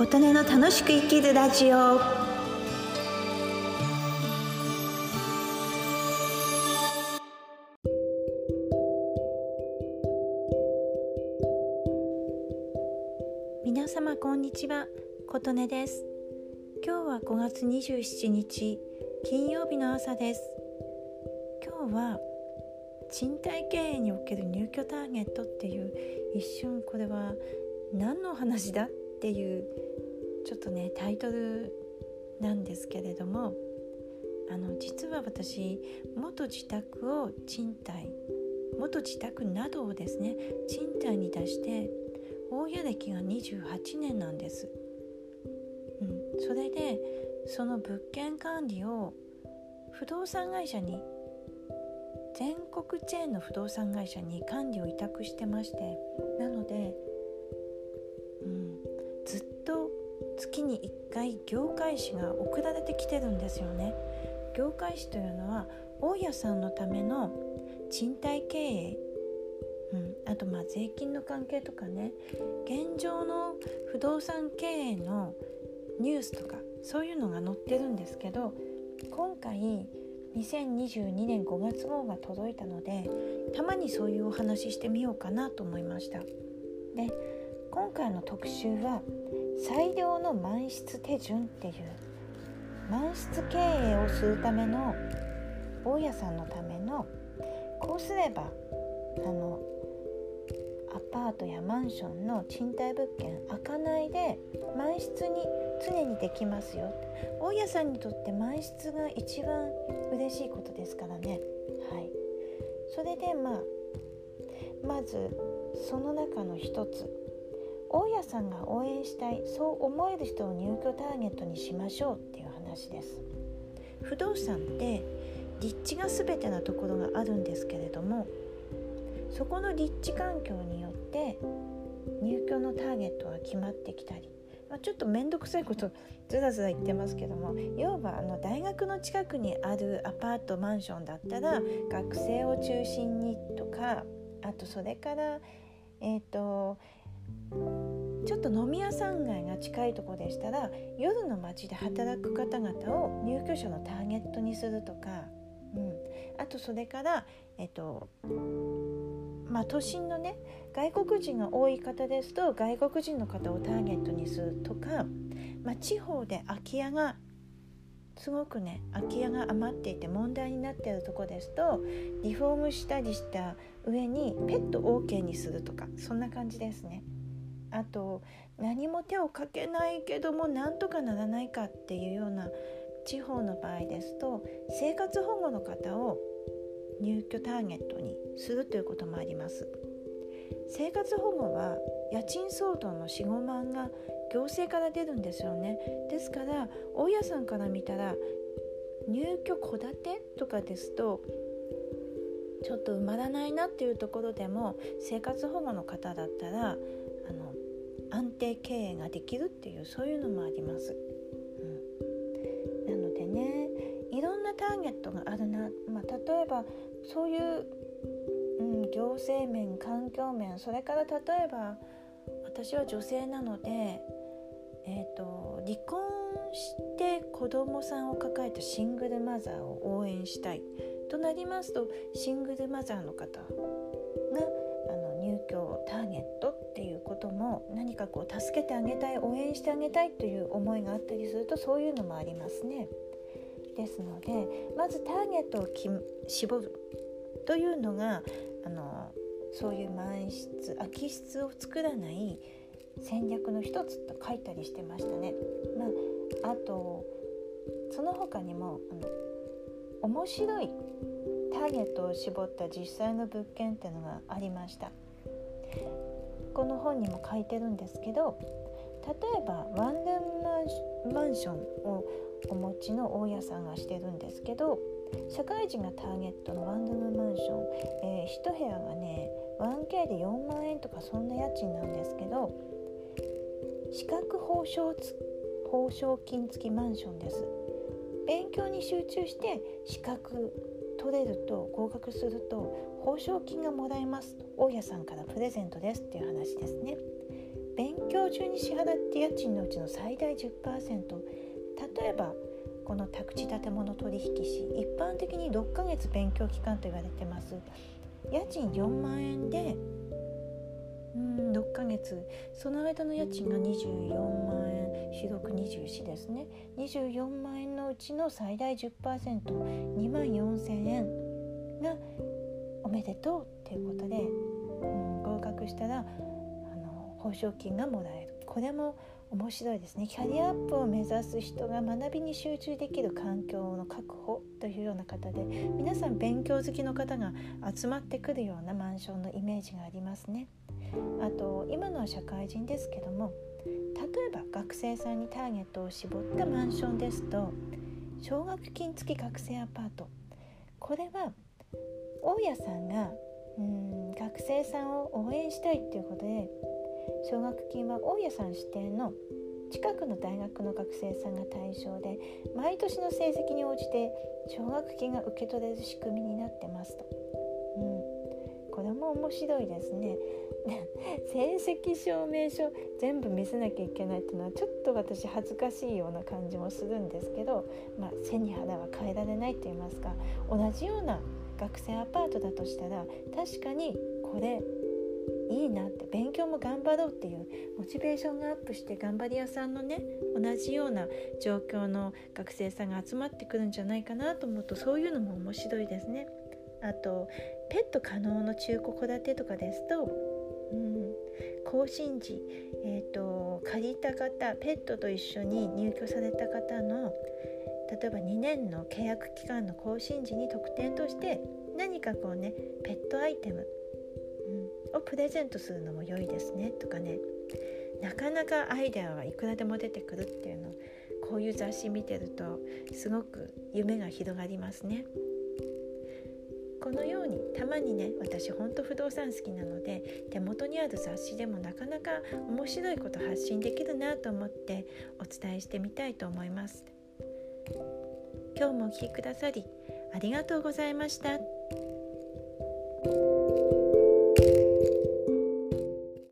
琴音の楽しく生きるラジオ。皆様こんにちは。琴音です。今日は5月27日金曜日の朝です。今日は賃貸経営における入居ターゲットっていう一瞬これは何の話だ？っていうちょっとねタイトルなんですけれどもあの実は私元自宅を賃貸元自宅などをですね賃貸に出して大家歴が28年なんです、うん、それでその物件管理を不動産会社に全国チェーンの不動産会社に管理を委託してましてなので、月に1回業界誌が送られてきてるんですよね。業界誌というのは大家さんのための賃貸経営、うん、あとまあ税金の関係とかね現状の不動産経営のニュースとかそういうのが載ってるんですけど今回2022年5月号が届いたのでたまにそういうお話ししてみようかなと思いましたで今回の特集は最良の満室手順っていう満室経営をするための大家さんのためのこうすればあのアパートやマンションの賃貸物件開かないで満室に常にできますよ。大家さんにとって満室が一番嬉しいことですからね。はい。それでまあまずその中の一つ。大家さんが応援したいそう思える人を入居ターゲットにしましょうっていう話です。不動産って立地が全てなところがあるんですけれどもそこの立地環境によって入居のターゲットが決まってきたり、まあ、ちょっと面倒くさいことずらずら言ってますけども要はあの大学の近くにあるアパートマンションだったら学生を中心にとかあとそれからえっ、ー、とちょっと飲み屋さん街が近いとこでしたら夜の街で働く方々を入居者のターゲットにするとか、うん、あとそれからえっとまあ、都心のね外国人が多い方ですと外国人の方をターゲットにするとか、まあ、地方で空き家がすごくね空き家が余っていて問題になっているとこですとリフォームしたりした上にペット OK にするとかそんな感じですね。あと何も手をかけないけどもなんとかならないかっていうような地方の場合ですと生活保護の方を入居ターゲットにするということもあります。生活保護は家賃相当の45万が行政から出るんですよね。ですから大家さんから見たら入居戸建てとかですとちょっと埋まらないなっていうところでも生活保護の方だったら安定経営ができるっていうそういうのもあります。うん、なのでねいろんなターゲットがあるな、まあ、例えばそういう、うん、行政面環境面それから例えば私は女性なので、えーと、離婚して子供さんを抱えたシングルマザーを応援したい。となりますとシングルマザーの方があの入居をターゲット。何かこう助けてあげたい応援してあげたいという思いがあったりするとそういうのもありますね。ですのでまずターゲットを絞るというのがあのそういう満室空き室を作らない戦略の一つと書いたりしてましたね。まあ、あとその他にもあの面白いターゲットを絞った実際の物件っていうのがありましたこの本にも書いてるんですけど例えばワンルームマンションをお持ちの大家さんがしてるんですけど社会人がターゲットのワンルームマンション、えー、1部屋がね 1K で4万円とかそんな家賃なんですけど資格報奨報奨金付きマンションです。勉強に集中して資格取れると合格すると報奨金がもらえます大家さんからプレゼントですっていう話ですね。勉強中に支払って家賃のうちの最大10%例えばこの宅地建物取引士一般的に6ヶ月勉強期間と言われてます。家賃4万円でうん6ヶ月。その間の家賃が24万円主読24ですね。24万円うちの最大 10%2 万4000円がおめでとうっていうことで、うん、合格したらあの報奨金がもらえるこれも面白いですねキャリアアップを目指す人が学びに集中できる環境の確保というような方で皆さん勉強好きの方が集まってくるようなマンションのイメージがありますね。あと今のは社会人ですけども例えば学生さんにターゲットを絞ったマンションですと奨学金付き学生アパート。これは大家さんがうん学生さんを応援したいっていうことで奨学金は大家さん指定の近くの大学の学生さんが対象で毎年の成績に応じて奨学金が受け取れる仕組みになってますと、うん、これも面白いですね。成績証明書全部見せなきゃいけないっていうのはちょっと私恥ずかしいような感じもするんですけど、まあ、背に腹は変えられないと言いますか同じような学生アパートだとしたら確かにこれいいなって勉強も頑張ろうっていうモチベーションがアップして頑張り屋さんのね同じような状況の学生さんが集まってくるんじゃないかなと思うとそういうのも面白いですね。あとペット可能の中古戸建てとかですと、更新時、えーと、借りた方ペットと一緒に入居された方の例えば2年の契約期間の更新時に特典として何かこうねペットアイテムをプレゼントするのも良いですねとかねなかなかアイデアはいくらでも出てくるっていうのこういう雑誌見てるとすごく夢が広がりますね。このようにたまにね私ほんと不動産好きなので手元にある雑誌でもなかなか面白いこと発信できるなと思ってお伝えしてみたいと思います。今日もお聴きくださりありがとうございました。